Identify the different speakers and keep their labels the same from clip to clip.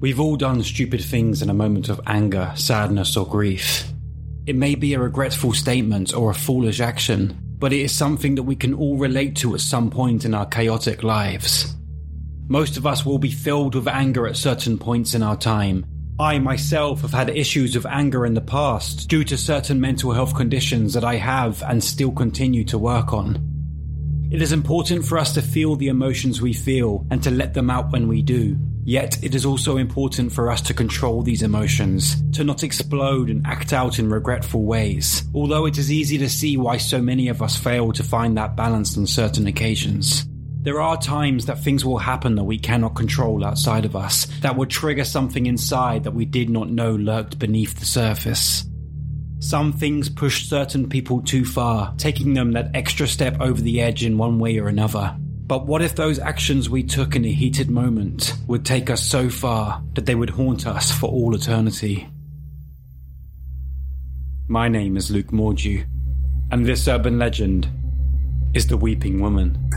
Speaker 1: We've all done stupid things in a moment of anger, sadness, or grief. It may be a regretful statement or a foolish action, but it is something that we can all relate to at some point in our chaotic lives. Most of us will be filled with anger at certain points in our time. I myself have had issues of anger in the past due to certain mental health conditions that I have and still continue to work on. It is important for us to feel the emotions we feel and to let them out when we do. Yet, it is also important for us to control these emotions, to not explode and act out in regretful ways, although it is easy to see why so many of us fail to find that balance on certain occasions. There are times that things will happen that we cannot control outside of us, that will trigger something inside that we did not know lurked beneath the surface. Some things push certain people too far, taking them that extra step over the edge in one way or another. But what if those actions we took in a heated moment would take us so far that they would haunt us for all eternity? My name is Luke Mordue, and this urban legend is the Weeping Woman.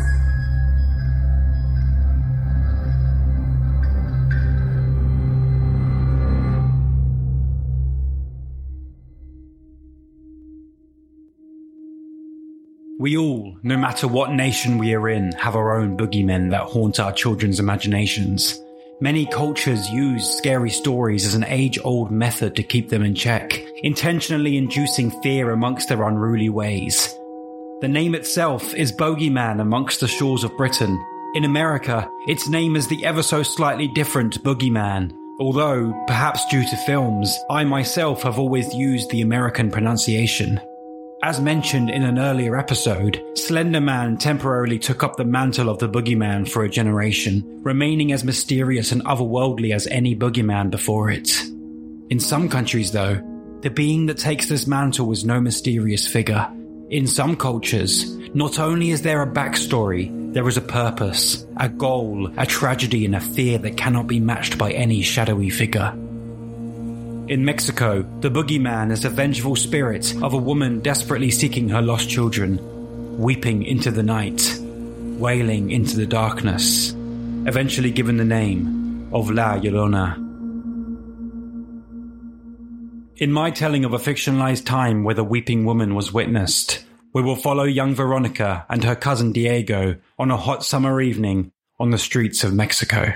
Speaker 1: We all, no matter what nation we are in, have our own boogeymen that haunt our children's imaginations. Many cultures use scary stories as an age old method to keep them in check, intentionally inducing fear amongst their unruly ways. The name itself is Bogeyman amongst the shores of Britain. In America, its name is the ever so slightly different Boogeyman, although, perhaps due to films, I myself have always used the American pronunciation. As mentioned in an earlier episode, Slender Man temporarily took up the mantle of the boogeyman for a generation, remaining as mysterious and otherworldly as any boogeyman before it. In some countries, though, the being that takes this mantle was no mysterious figure. In some cultures, not only is there a backstory, there is a purpose, a goal, a tragedy, and a fear that cannot be matched by any shadowy figure. In Mexico, the boogeyman is a vengeful spirit of a woman desperately seeking her lost children, weeping into the night, wailing into the darkness, eventually given the name of La Llorona. In my telling of a fictionalized time where the weeping woman was witnessed, we will follow young Veronica and her cousin Diego on a hot summer evening on the streets of Mexico.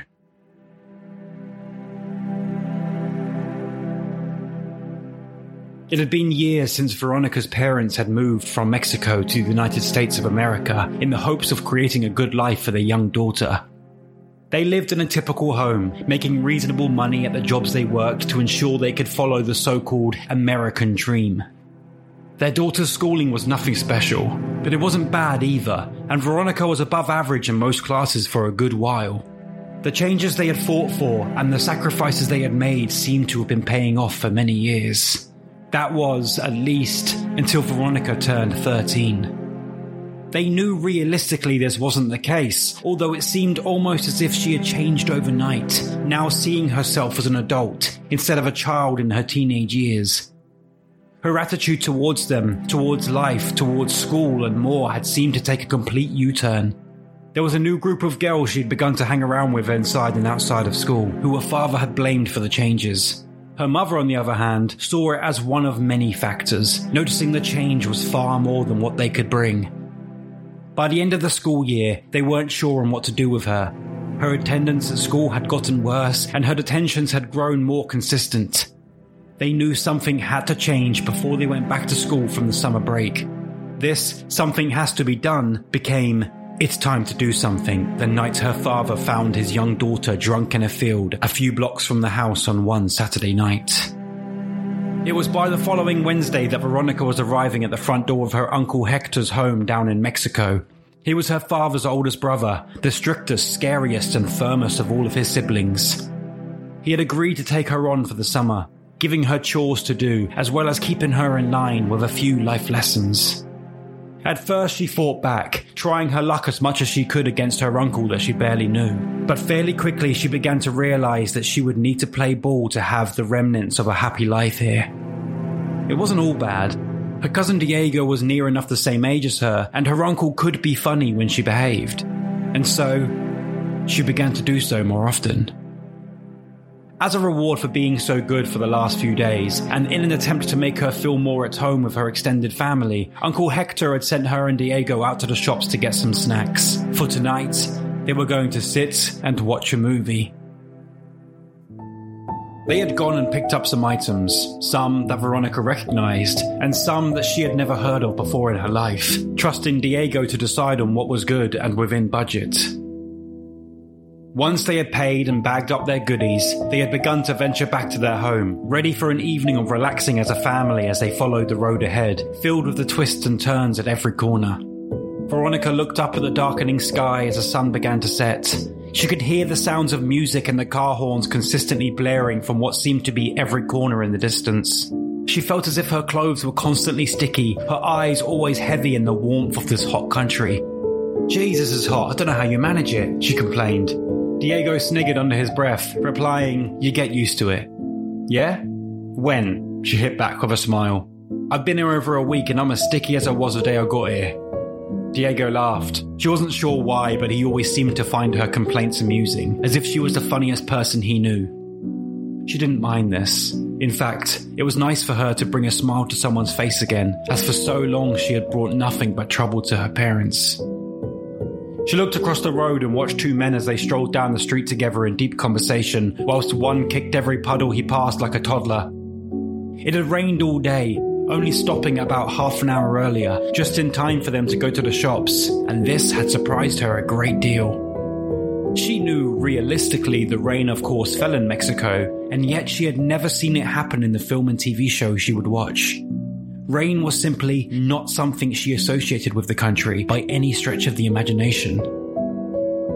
Speaker 1: It had been years since Veronica's parents had moved from Mexico to the United States of America in the hopes of creating a good life for their young daughter. They lived in a typical home, making reasonable money at the jobs they worked to ensure they could follow the so called American dream. Their daughter's schooling was nothing special, but it wasn't bad either, and Veronica was above average in most classes for a good while. The changes they had fought for and the sacrifices they had made seemed to have been paying off for many years. That was, at least, until Veronica turned 13. They knew realistically this wasn't the case, although it seemed almost as if she had changed overnight, now seeing herself as an adult instead of a child in her teenage years. Her attitude towards them, towards life, towards school, and more had seemed to take a complete U turn. There was a new group of girls she'd begun to hang around with inside and outside of school, who her father had blamed for the changes. Her mother, on the other hand, saw it as one of many factors, noticing the change was far more than what they could bring. By the end of the school year, they weren't sure on what to do with her. Her attendance at school had gotten worse, and her detentions had grown more consistent. They knew something had to change before they went back to school from the summer break. This something has to be done became it's time to do something the night her father found his young daughter drunk in a field a few blocks from the house on one Saturday night. It was by the following Wednesday that Veronica was arriving at the front door of her Uncle Hector's home down in Mexico. He was her father's oldest brother, the strictest, scariest, and firmest of all of his siblings. He had agreed to take her on for the summer, giving her chores to do, as well as keeping her in line with a few life lessons. At first, she fought back, trying her luck as much as she could against her uncle that she barely knew. But fairly quickly, she began to realize that she would need to play ball to have the remnants of a happy life here. It wasn't all bad. Her cousin Diego was near enough the same age as her, and her uncle could be funny when she behaved. And so, she began to do so more often. As a reward for being so good for the last few days, and in an attempt to make her feel more at home with her extended family, Uncle Hector had sent her and Diego out to the shops to get some snacks. For tonight, they were going to sit and watch a movie. They had gone and picked up some items, some that Veronica recognized, and some that she had never heard of before in her life, trusting Diego to decide on what was good and within budget. Once they had paid and bagged up their goodies, they had begun to venture back to their home, ready for an evening of relaxing as a family as they followed the road ahead, filled with the twists and turns at every corner. Veronica looked up at the darkening sky as the sun began to set. She could hear the sounds of music and the car horns consistently blaring from what seemed to be every corner in the distance. She felt as if her clothes were constantly sticky, her eyes always heavy in the warmth of this hot country. Jesus is hot, I don't know how you manage it, she complained. Diego sniggered under his breath, replying, You get used to it. Yeah? When? She hit back with a smile. I've been here over a week and I'm as sticky as I was the day I got here. Diego laughed. She wasn't sure why, but he always seemed to find her complaints amusing, as if she was the funniest person he knew. She didn't mind this. In fact, it was nice for her to bring a smile to someone's face again, as for so long she had brought nothing but trouble to her parents. She looked across the road and watched two men as they strolled down the street together in deep conversation, whilst one kicked every puddle he passed like a toddler. It had rained all day, only stopping about half an hour earlier, just in time for them to go to the shops, and this had surprised her a great deal. She knew realistically the rain, of course, fell in Mexico, and yet she had never seen it happen in the film and TV shows she would watch. Rain was simply not something she associated with the country by any stretch of the imagination.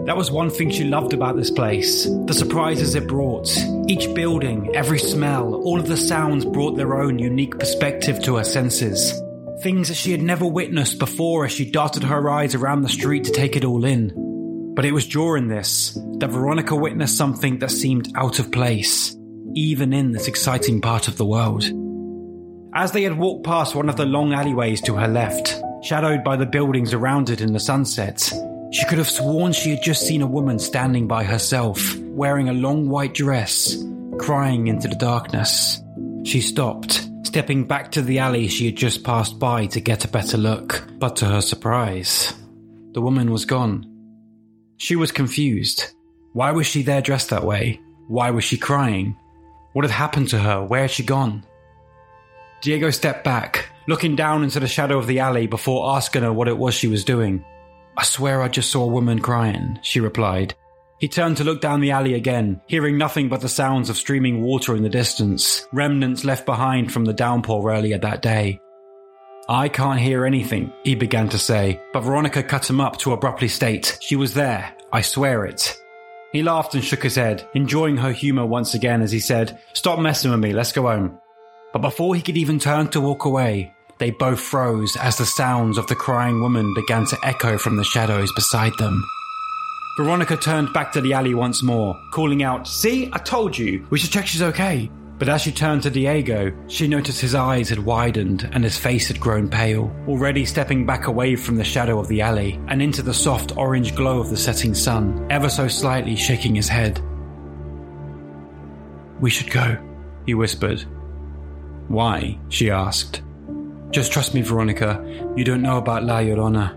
Speaker 1: That was one thing she loved about this place the surprises it brought. Each building, every smell, all of the sounds brought their own unique perspective to her senses. Things that she had never witnessed before as she darted her eyes around the street to take it all in. But it was during this that Veronica witnessed something that seemed out of place, even in this exciting part of the world. As they had walked past one of the long alleyways to her left, shadowed by the buildings around it in the sunset, she could have sworn she had just seen a woman standing by herself, wearing a long white dress, crying into the darkness. She stopped, stepping back to the alley she had just passed by to get a better look, but to her surprise, the woman was gone. She was confused. Why was she there dressed that way? Why was she crying? What had happened to her? Where had she gone? Diego stepped back, looking down into the shadow of the alley before asking her what it was she was doing. I swear I just saw a woman crying, she replied. He turned to look down the alley again, hearing nothing but the sounds of streaming water in the distance, remnants left behind from the downpour earlier that day. I can't hear anything, he began to say, but Veronica cut him up to abruptly state, She was there, I swear it. He laughed and shook his head, enjoying her humour once again as he said, Stop messing with me, let's go home. But before he could even turn to walk away, they both froze as the sounds of the crying woman began to echo from the shadows beside them. Veronica turned back to the alley once more, calling out, See, I told you, we should check she's okay. But as she turned to Diego, she noticed his eyes had widened and his face had grown pale, already stepping back away from the shadow of the alley and into the soft orange glow of the setting sun, ever so slightly shaking his head. We should go, he whispered, why? she asked. Just trust me, Veronica. You don't know about La Llorona.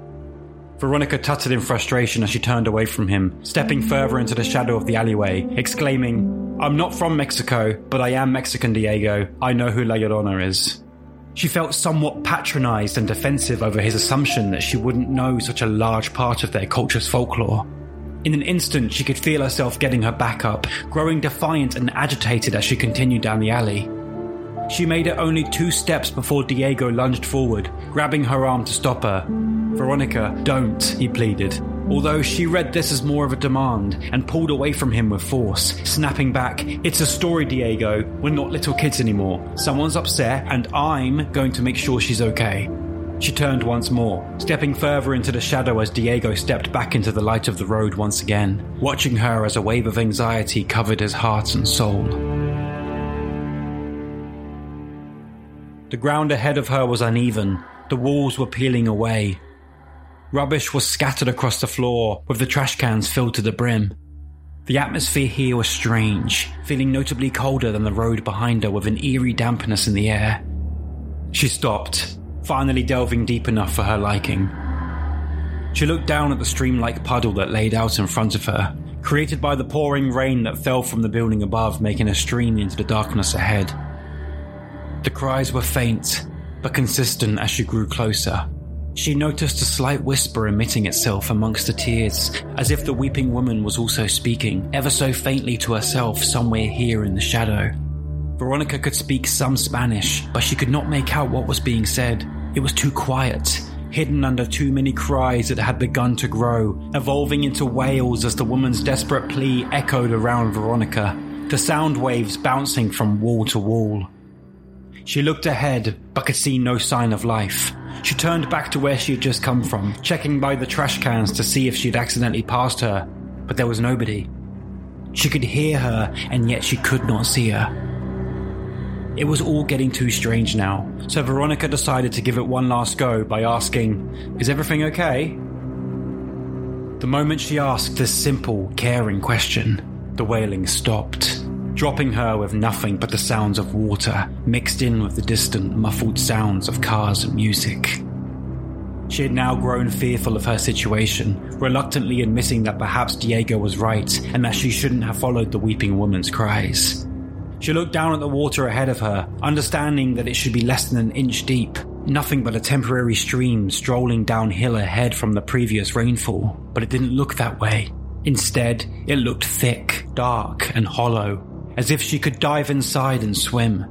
Speaker 1: Veronica tutted in frustration as she turned away from him, stepping further into the shadow of the alleyway, exclaiming, I'm not from Mexico, but I am Mexican, Diego. I know who La Llorona is. She felt somewhat patronized and defensive over his assumption that she wouldn't know such a large part of their culture's folklore. In an instant, she could feel herself getting her back up, growing defiant and agitated as she continued down the alley. She made it only two steps before Diego lunged forward, grabbing her arm to stop her. Veronica, don't, he pleaded. Although she read this as more of a demand and pulled away from him with force, snapping back, It's a story, Diego. We're not little kids anymore. Someone's upset, and I'm going to make sure she's okay. She turned once more, stepping further into the shadow as Diego stepped back into the light of the road once again, watching her as a wave of anxiety covered his heart and soul. The ground ahead of her was uneven, the walls were peeling away. Rubbish was scattered across the floor, with the trash cans filled to the brim. The atmosphere here was strange, feeling notably colder than the road behind her with an eerie dampness in the air. She stopped, finally delving deep enough for her liking. She looked down at the stream like puddle that laid out in front of her, created by the pouring rain that fell from the building above, making a stream into the darkness ahead. The cries were faint, but consistent as she grew closer. She noticed a slight whisper emitting itself amongst the tears, as if the weeping woman was also speaking, ever so faintly to herself somewhere here in the shadow. Veronica could speak some Spanish, but she could not make out what was being said. It was too quiet, hidden under too many cries that had begun to grow, evolving into wails as the woman's desperate plea echoed around Veronica, the sound waves bouncing from wall to wall. She looked ahead, but could see no sign of life. She turned back to where she had just come from, checking by the trash cans to see if she'd accidentally passed her, but there was nobody. She could hear her, and yet she could not see her. It was all getting too strange now, so Veronica decided to give it one last go by asking, Is everything okay? The moment she asked this simple, caring question, the wailing stopped, dropping her with nothing but the sounds of water mixed in with the distant, muffled sounds of cars and music. She had now grown fearful of her situation, reluctantly admitting that perhaps Diego was right and that she shouldn't have followed the weeping woman's cries. She looked down at the water ahead of her, understanding that it should be less than an inch deep, nothing but a temporary stream strolling downhill ahead from the previous rainfall. But it didn't look that way. Instead, it looked thick, dark, and hollow, as if she could dive inside and swim.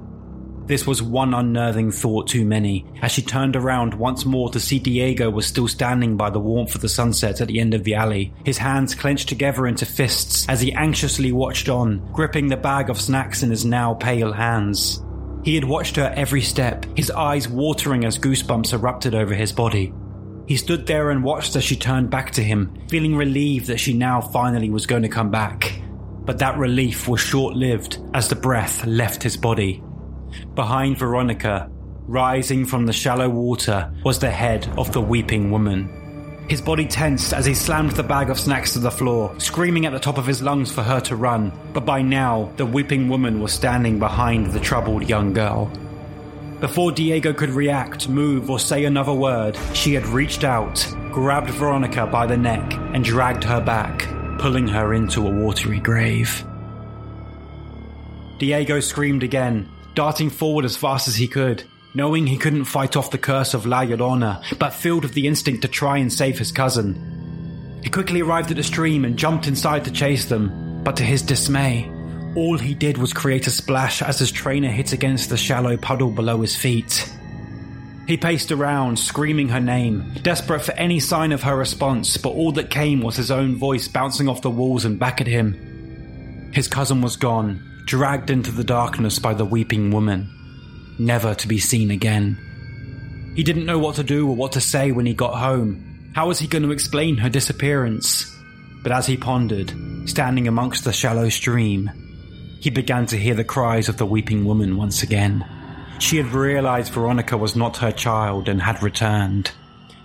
Speaker 1: This was one unnerving thought too many, as she turned around once more to see Diego was still standing by the warmth of the sunset at the end of the alley, his hands clenched together into fists as he anxiously watched on, gripping the bag of snacks in his now pale hands. He had watched her every step, his eyes watering as goosebumps erupted over his body. He stood there and watched as she turned back to him, feeling relieved that she now finally was going to come back. But that relief was short lived as the breath left his body. Behind Veronica, rising from the shallow water, was the head of the weeping woman. His body tensed as he slammed the bag of snacks to the floor, screaming at the top of his lungs for her to run, but by now the weeping woman was standing behind the troubled young girl. Before Diego could react, move, or say another word, she had reached out, grabbed Veronica by the neck, and dragged her back, pulling her into a watery grave. Diego screamed again, darting forward as fast as he could, knowing he couldn't fight off the curse of La Llorona, but filled with the instinct to try and save his cousin. He quickly arrived at the stream and jumped inside to chase them, but to his dismay, all he did was create a splash as his trainer hit against the shallow puddle below his feet. He paced around, screaming her name, desperate for any sign of her response, but all that came was his own voice bouncing off the walls and back at him. His cousin was gone, dragged into the darkness by the weeping woman, never to be seen again. He didn't know what to do or what to say when he got home. How was he going to explain her disappearance? But as he pondered, standing amongst the shallow stream, he began to hear the cries of the weeping woman once again. She had realized Veronica was not her child and had returned.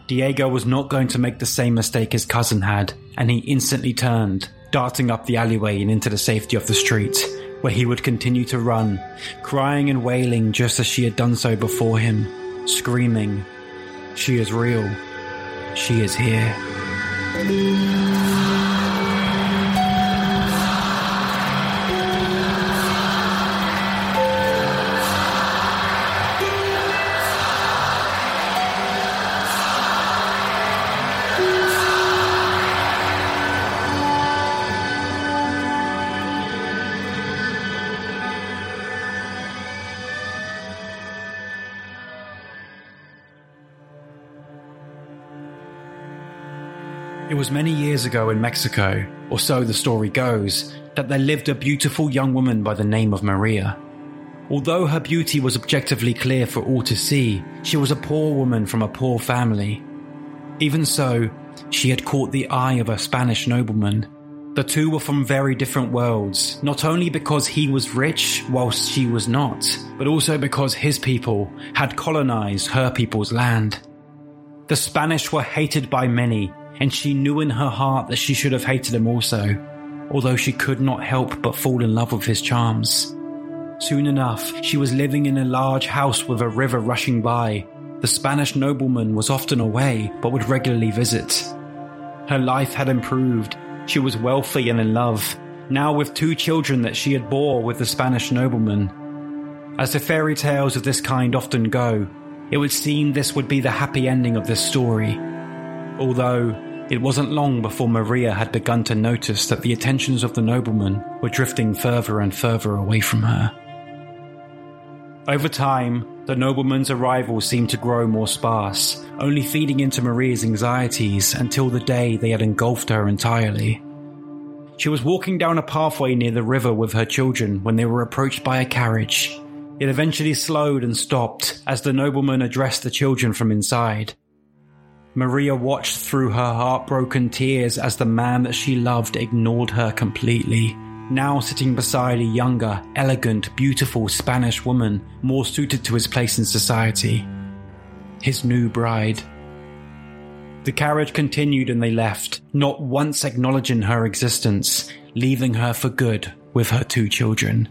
Speaker 1: Diego was not going to make the same mistake his cousin had, and he instantly turned, darting up the alleyway and into the safety of the street, where he would continue to run, crying and wailing just as she had done so before him, screaming, She is real. She is here. Was many years ago in Mexico, or so the story goes, that there lived a beautiful young woman by the name of Maria. Although her beauty was objectively clear for all to see, she was a poor woman from a poor family. Even so, she had caught the eye of a Spanish nobleman. The two were from very different worlds, not only because he was rich whilst she was not, but also because his people had colonized her people's land. The Spanish were hated by many and she knew in her heart that she should have hated him also. although she could not help but fall in love with his charms. Soon enough, she was living in a large house with a river rushing by. The Spanish nobleman was often away, but would regularly visit. Her life had improved. She was wealthy and in love, now with two children that she had bore with the Spanish nobleman. As the fairy tales of this kind often go, it would seem this would be the happy ending of this story. Although, it wasn't long before Maria had begun to notice that the attentions of the nobleman were drifting further and further away from her. Over time, the nobleman's arrival seemed to grow more sparse, only feeding into Maria's anxieties until the day they had engulfed her entirely. She was walking down a pathway near the river with her children when they were approached by a carriage. It eventually slowed and stopped as the nobleman addressed the children from inside. Maria watched through her heartbroken tears as the man that she loved ignored her completely, now sitting beside a younger, elegant, beautiful Spanish woman more suited to his place in society. His new bride. The carriage continued and they left, not once acknowledging her existence, leaving her for good with her two children.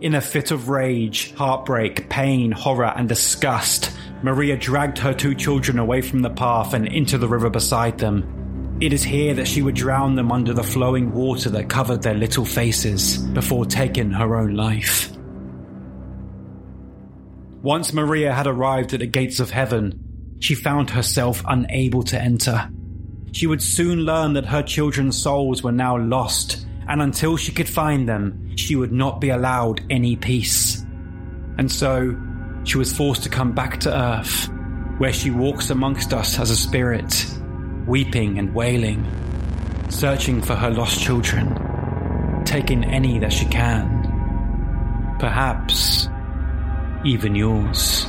Speaker 1: In a fit of rage, heartbreak, pain, horror, and disgust, Maria dragged her two children away from the path and into the river beside them. It is here that she would drown them under the flowing water that covered their little faces before taking her own life. Once Maria had arrived at the gates of heaven, she found herself unable to enter. She would soon learn that her children's souls were now lost, and until she could find them, she would not be allowed any peace. And so, she was forced to come back to Earth, where she walks amongst us as a spirit, weeping and wailing, searching for her lost children, taking any that she can. Perhaps even yours.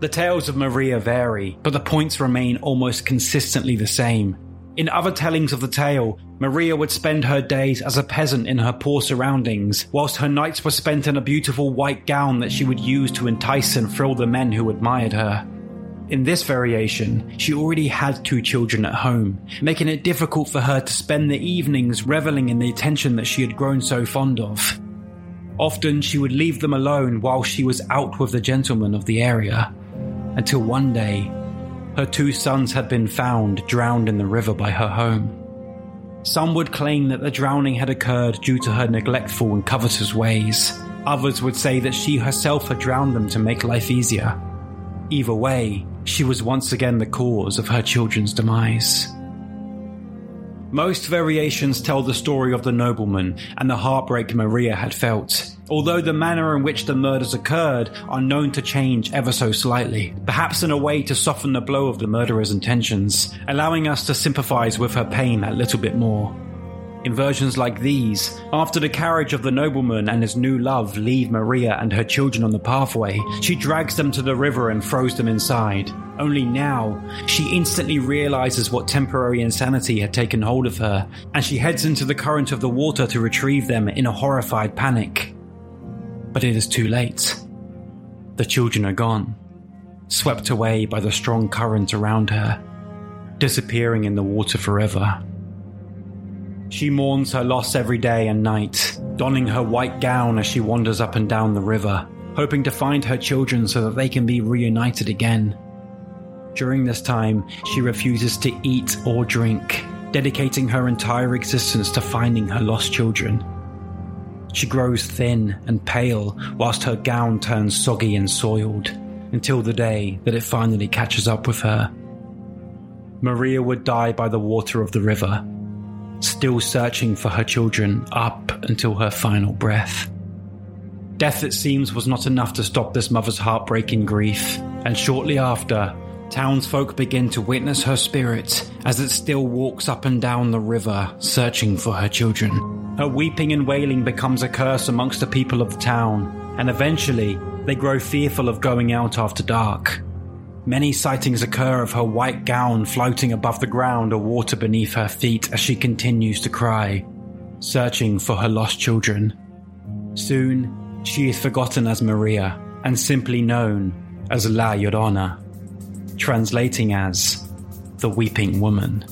Speaker 1: The tales of Maria vary, but the points remain almost consistently the same. In other tellings of the tale, Maria would spend her days as a peasant in her poor surroundings, whilst her nights were spent in a beautiful white gown that she would use to entice and thrill the men who admired her. In this variation, she already had two children at home, making it difficult for her to spend the evenings reveling in the attention that she had grown so fond of. Often she would leave them alone while she was out with the gentlemen of the area, until one day her two sons had been found drowned in the river by her home. Some would claim that the drowning had occurred due to her neglectful and covetous ways. Others would say that she herself had drowned them to make life easier. Either way, she was once again the cause of her children's demise. Most variations tell the story of the nobleman and the heartbreak Maria had felt, although the manner in which the murders occurred are known to change ever so slightly, perhaps in a way to soften the blow of the murderer's intentions, allowing us to sympathize with her pain a little bit more. In versions like these, after the carriage of the nobleman and his new love leave Maria and her children on the pathway, she drags them to the river and throws them inside. Only now, she instantly realizes what temporary insanity had taken hold of her, and she heads into the current of the water to retrieve them in a horrified panic. But it is too late. The children are gone, swept away by the strong current around her, disappearing in the water forever. She mourns her loss every day and night, donning her white gown as she wanders up and down the river, hoping to find her children so that they can be reunited again. During this time, she refuses to eat or drink, dedicating her entire existence to finding her lost children. She grows thin and pale whilst her gown turns soggy and soiled, until the day that it finally catches up with her. Maria would die by the water of the river, still searching for her children up until her final breath. Death, it seems, was not enough to stop this mother's heartbreaking grief, and shortly after, townsfolk begin to witness her spirit as it still walks up and down the river searching for her children. Her weeping and wailing becomes a curse amongst the people of the town, and eventually they grow fearful of going out after dark. Many sightings occur of her white gown floating above the ground or water beneath her feet as she continues to cry, searching for her lost children. Soon, she is forgotten as Maria and simply known as La Llorona. translating as the Weeping Woman.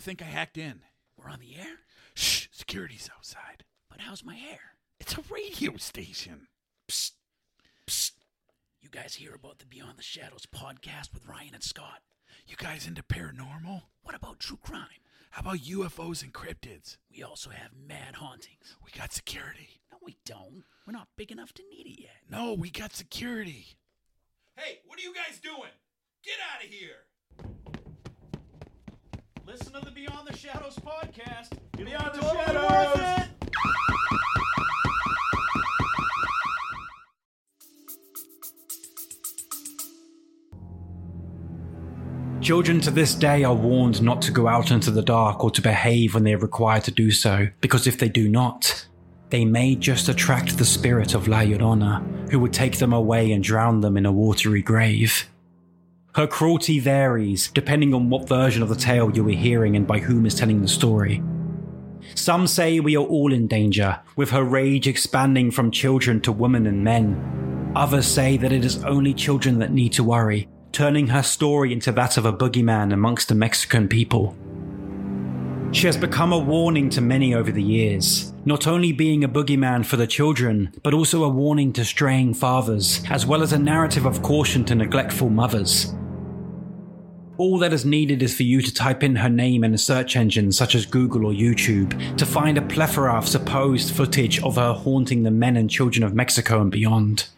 Speaker 2: Think I hacked in.
Speaker 3: We're on the air?
Speaker 2: Shh, security's outside.
Speaker 3: But how's my hair?
Speaker 2: It's a radio station.
Speaker 3: Psst. Psst. You guys hear about the Beyond the Shadows podcast with Ryan and Scott?
Speaker 2: You guys into paranormal?
Speaker 3: What about true crime?
Speaker 2: How about UFOs and cryptids?
Speaker 3: We also have mad hauntings.
Speaker 2: We got security.
Speaker 3: No, we don't. We're not big enough to need it yet.
Speaker 2: No, we got security.
Speaker 4: Hey, what are you guys doing? Get out of here!
Speaker 5: Listen to the Beyond the Shadows podcast.
Speaker 4: Beyond the
Speaker 5: Totally
Speaker 4: Shadows!
Speaker 5: worth it.
Speaker 1: Children to this day are warned not to go out into the dark or to behave when they are required to do so, because if they do not, they may just attract the spirit of La Llorona, who would take them away and drown them in a watery grave. Her cruelty varies depending on what version of the tale you are hearing and by whom is telling the story. Some say we are all in danger, with her rage expanding from children to women and men. Others say that it is only children that need to worry, turning her story into that of a boogeyman amongst the Mexican people. She has become a warning to many over the years, not only being a boogeyman for the children, but also a warning to straying fathers, as well as a narrative of caution to neglectful mothers. All that is needed is for you to type in her name in a search engine such as Google or YouTube to find a plethora of supposed footage of her haunting the men and children of Mexico and beyond.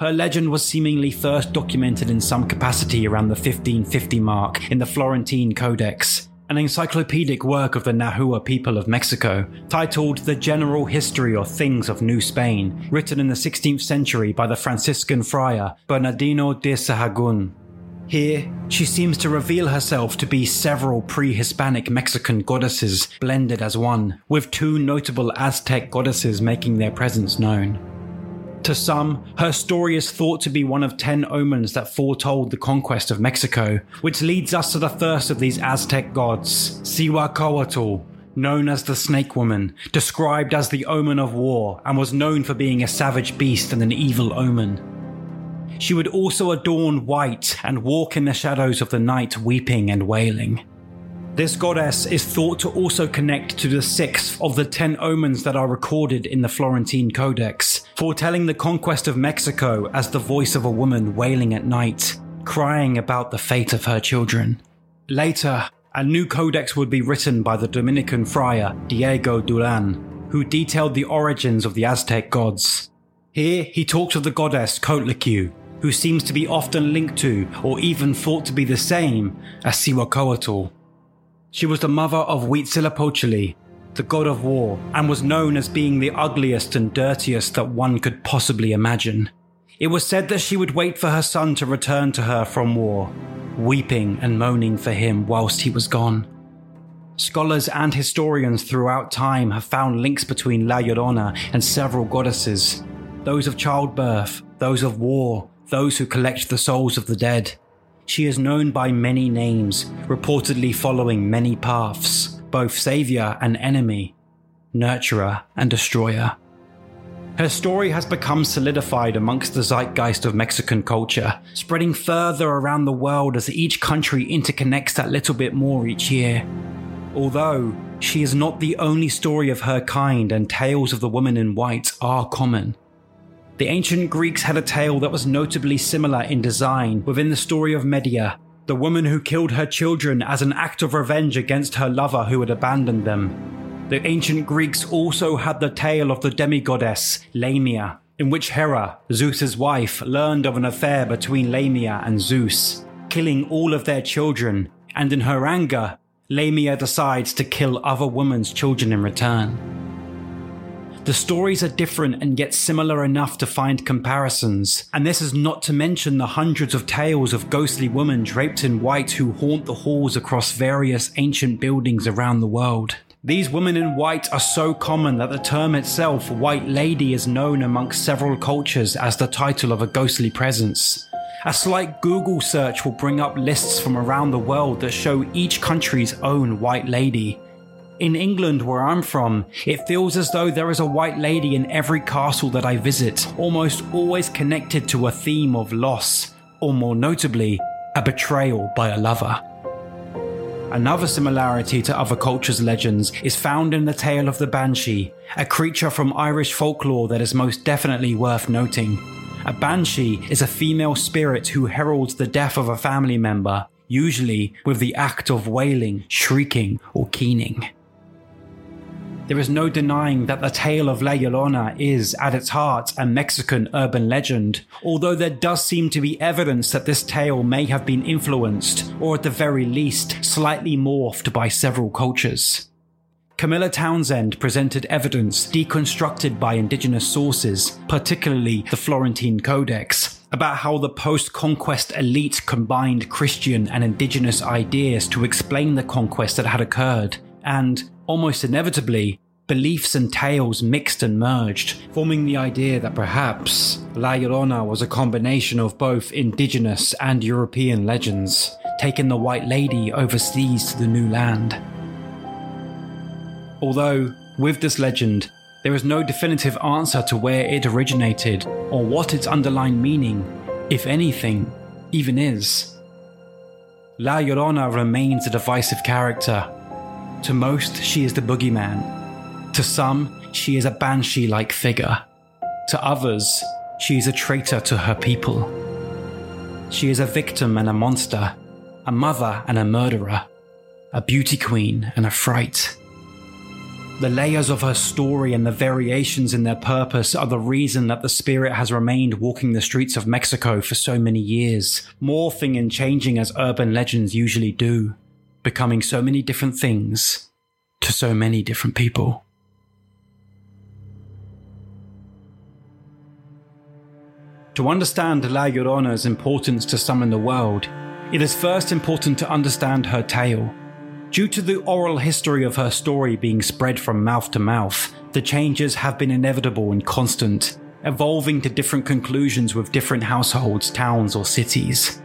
Speaker 1: Her legend was seemingly first documented in some capacity around the 1550 mark in the Florentine Codex, an encyclopedic work of the Nahua people of Mexico, titled The General History or Things of New Spain, written in the 16th century by the Franciscan friar Bernardino de Sahagun. Here, she seems to reveal herself to be several pre Hispanic Mexican goddesses blended as one, with two notable Aztec goddesses making their presence known. To some, her story is thought to be one of ten omens that foretold the conquest of Mexico, which leads us to the first of these Aztec gods, Cihuacoatl, known as the Snake Woman, described as the omen of war, and was known for being a savage beast and an evil omen. She would also adorn white and walk in the shadows of the night, weeping and wailing. This goddess is thought to also connect to the sixth of the ten omens that are recorded in the Florentine Codex, foretelling the conquest of Mexico as the voice of a woman wailing at night, crying about the fate of her children. Later, a new codex would be written by the Dominican friar Diego Duran, who detailed the origins of the Aztec gods. Here, he talks of the goddess Coatlicue, who seems to be often linked to, or even thought to be the same, as Cihuacoatl. She was the mother of Huitzilopochtli, the god of war, and was known as being the ugliest and dirtiest that one could possibly imagine. It was said that she would wait for her son to return to her from war, weeping and moaning for him whilst he was gone. Scholars and historians throughout time have found links between La Llorona and several goddesses, those of childbirth, those of war, those who collect the souls of the dead. She is known by many names, reportedly following many paths, both savior and enemy, nurturer and destroyer. Her story has become solidified amongst the zeitgeist of Mexican culture, spreading further around the world as each country interconnects that little bit more each year. Although, she is not the only story of her kind, and tales of the woman in white are common. The ancient Greeks had a tale that was notably similar in design within the story of Medea, the woman who killed her children as an act of revenge against her lover who had abandoned them. The ancient Greeks also had the tale of the demigoddess Lamia, in which Hera, Zeus's wife, learned of an affair between Lamia and Zeus, killing all of their children, and in her anger, Lamia decides to kill other women's children in return. The stories are different and yet similar enough to find comparisons, and this is not to mention the hundreds of tales of ghostly women draped in white who haunt the halls across various ancient buildings around the world. These women in white are so common that the term itself, White Lady, is known amongst several cultures as the title of a ghostly presence. A slight Google search will bring up lists from around the world that show each country's own White Lady. In England, where I'm from, it feels as though there is a white lady in every castle that I visit, almost always connected to a theme of loss, or more notably, a betrayal by a lover. Another similarity to other cultures' legends is found in the tale of the Banshee, a creature from Irish folklore that is most definitely worth noting. A banshee is a female spirit who heralds the death of a family member, usually with the act of wailing, shrieking, or keening. There is no denying that the tale of La Llorona is, at its heart, a Mexican urban legend, although there does seem to be evidence that this tale may have been influenced, or at the very least, slightly morphed by several cultures. Camilla Townsend presented evidence deconstructed by indigenous sources, particularly the Florentine Codex, about how the post conquest elite combined Christian and indigenous ideas to explain the conquest that had occurred, and, almost inevitably, beliefs and tales mixed and merged, forming the idea that perhaps La Llorona was a combination of both indigenous and European legends, taking the White Lady overseas to the new land. Although, with this legend, there is no definitive answer to where it originated or what its underlying meaning, if anything, even is. La Llorona remains a divisive character. To most, she is the boogeyman. To some, she is a banshee like figure. To others, she is a traitor to her people. She is a victim and a monster, a mother and a murderer, a beauty queen and a fright. The layers of her story and the variations in their purpose are the reason that the spirit has remained walking the streets of Mexico for so many years, morphing and changing as urban legends usually do, becoming so many different things to so many different people. To understand La Llorona's importance to some in the world, it is first important to understand her tale. Due to the oral history of her story being spread from mouth to mouth, the changes have been inevitable and constant, evolving to different conclusions with different households, towns, or cities.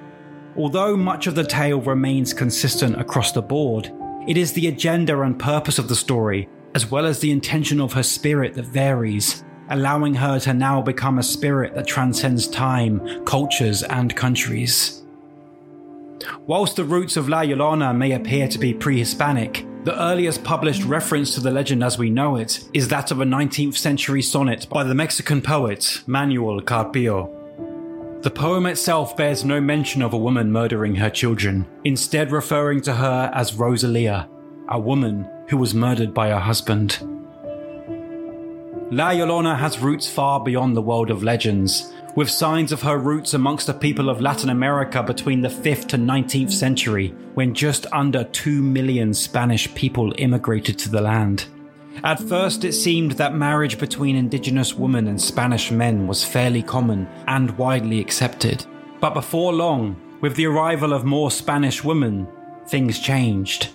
Speaker 1: Although much of the tale remains consistent across the board, it is the agenda and purpose of the story, as well as the intention of her spirit, that varies, allowing her to now become a spirit that transcends time, cultures, and countries. Whilst the roots of La Llorona may appear to be pre Hispanic, the earliest published reference to the legend as we know it is that of a 19th century sonnet by the Mexican poet Manuel Carpio. The poem itself bears no mention of a woman murdering her children, instead, referring to her as Rosalia, a woman who was murdered by her husband. La Llorona has roots far beyond the world of legends, with signs of her roots amongst the people of Latin America between the 5th to 19th century, when just under 2 million Spanish people immigrated to the land. At first, it seemed that marriage between indigenous women and Spanish men was fairly common and widely accepted. But before long, with the arrival of more Spanish women, things changed.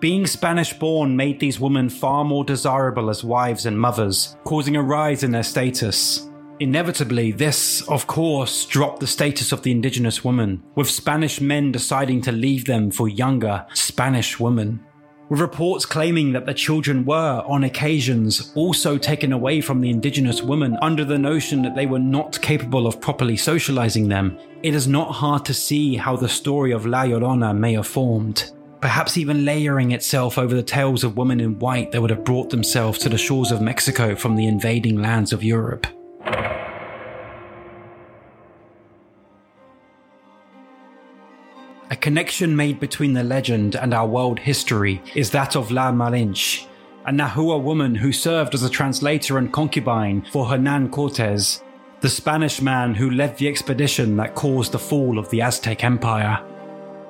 Speaker 1: Being Spanish born made these women far more desirable as wives and mothers, causing a rise in their status. Inevitably, this, of course, dropped the status of the indigenous woman, with Spanish men deciding to leave them for younger, Spanish women. With reports claiming that the children were, on occasions, also taken away from the indigenous women under the notion that they were not capable of properly socializing them, it is not hard to see how the story of La Llorona may have formed. Perhaps even layering itself over the tales of women in white that would have brought themselves to the shores of Mexico from the invading lands of Europe. A connection made between the legend and our world history is that of La Malinche, a Nahua woman who served as a translator and concubine for Hernan Cortes, the Spanish man who led the expedition that caused the fall of the Aztec Empire.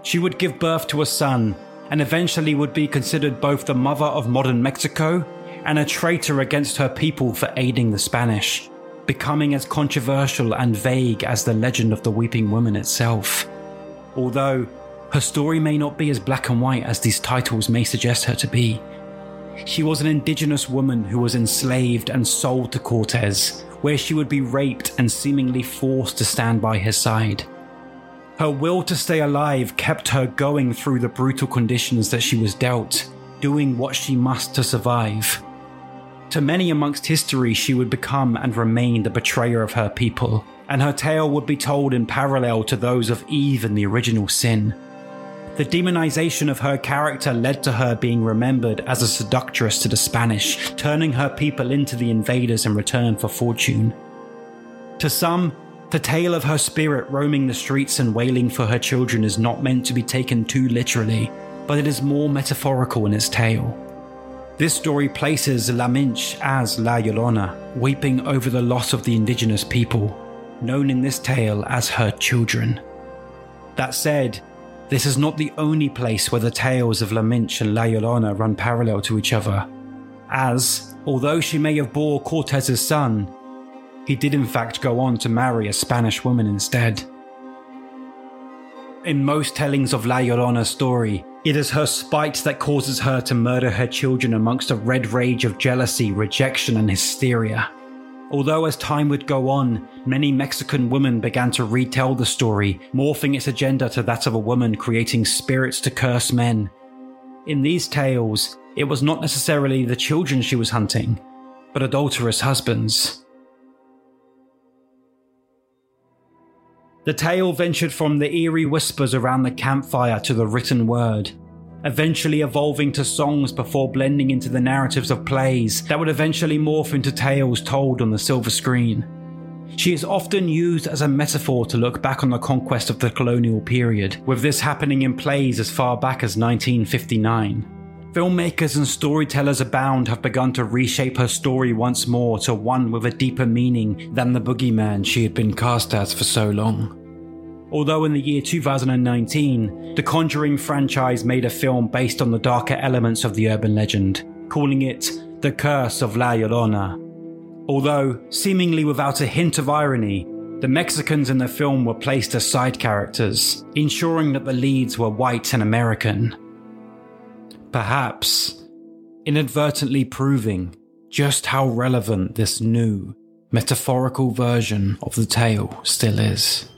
Speaker 1: She would give birth to a son and eventually would be considered both the mother of modern Mexico and a traitor against her people for aiding the Spanish, becoming as controversial and vague as the legend of the Weeping Woman itself although her story may not be as black and white as these titles may suggest her to be. She was an indigenous woman who was enslaved and sold to Cortez, where she would be raped and seemingly forced to stand by his side. Her will to stay alive kept her going through the brutal conditions that she was dealt, doing what she must to survive. To many amongst history, she would become and remain the betrayer of her people, and her tale would be told in parallel to those of Eve and the original sin. The demonization of her character led to her being remembered as a seductress to the Spanish, turning her people into the invaders in return for fortune. To some, the tale of her spirit roaming the streets and wailing for her children is not meant to be taken too literally, but it is more metaphorical in its tale. This story places La Malinche as La Llorona, weeping over the loss of the indigenous people, known in this tale as her children. That said, this is not the only place where the tales of La Malinche and La Llorona run parallel to each other, as, although she may have bore Cortez's son, he did in fact go on to marry a Spanish woman instead. In most tellings of La Llorona's story, it is her spite that causes her to murder her children amongst a red rage of jealousy, rejection, and hysteria. Although, as time would go on, many Mexican women began to retell the story, morphing its agenda to that of a woman creating spirits to curse men. In these tales, it was not necessarily the children she was hunting, but adulterous husbands. The tale ventured from the eerie whispers around the campfire to the written word, eventually evolving to songs before blending into the narratives of plays that would eventually morph into tales told on the silver screen. She is often used as a metaphor to look back on the conquest of the colonial period, with this happening in plays as far back as 1959. Filmmakers and storytellers abound have begun to reshape her story once more to one with a deeper meaning than the boogeyman she had been cast as for so long. Although in the year 2019, the Conjuring franchise made a film based on the darker elements of the urban legend, calling it The Curse of La Llorona. Although, seemingly without a hint of irony, the Mexicans in the film were placed as side characters, ensuring that the leads were white and American. Perhaps inadvertently proving just how relevant this new, metaphorical version of the tale still is.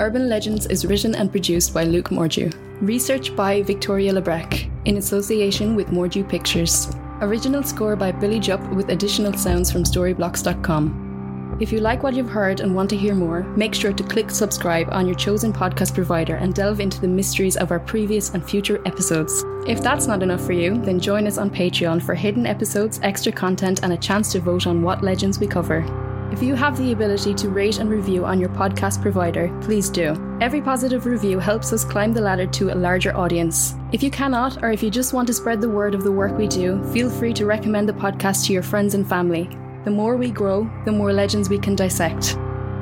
Speaker 6: Urban Legends is written and produced by Luke Mordue. Research by Victoria Lebrec, in association with Mordue Pictures. Original score by Billy Jupp with additional sounds from Storyblocks.com. If you like what you've heard and want to hear more, make sure to click subscribe on your chosen podcast provider and delve into the mysteries of our previous and future episodes. If that's not enough for you, then join us on Patreon for hidden episodes, extra content, and a chance to vote on what legends we cover. If you have the ability to rate and review on your podcast provider, please do. Every positive review helps us climb the ladder to a larger audience. If you cannot, or if you just want to spread the word of the work we do, feel free to recommend the podcast to your friends and family. The more we grow, the more legends we can dissect.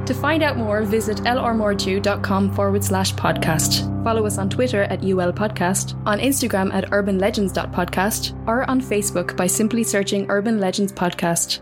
Speaker 6: To find out more, visit lrmordue.com forward slash podcast. Follow us on Twitter at UL Podcast, on Instagram at urbanlegends.podcast, or on Facebook by simply searching Urban Legends Podcast.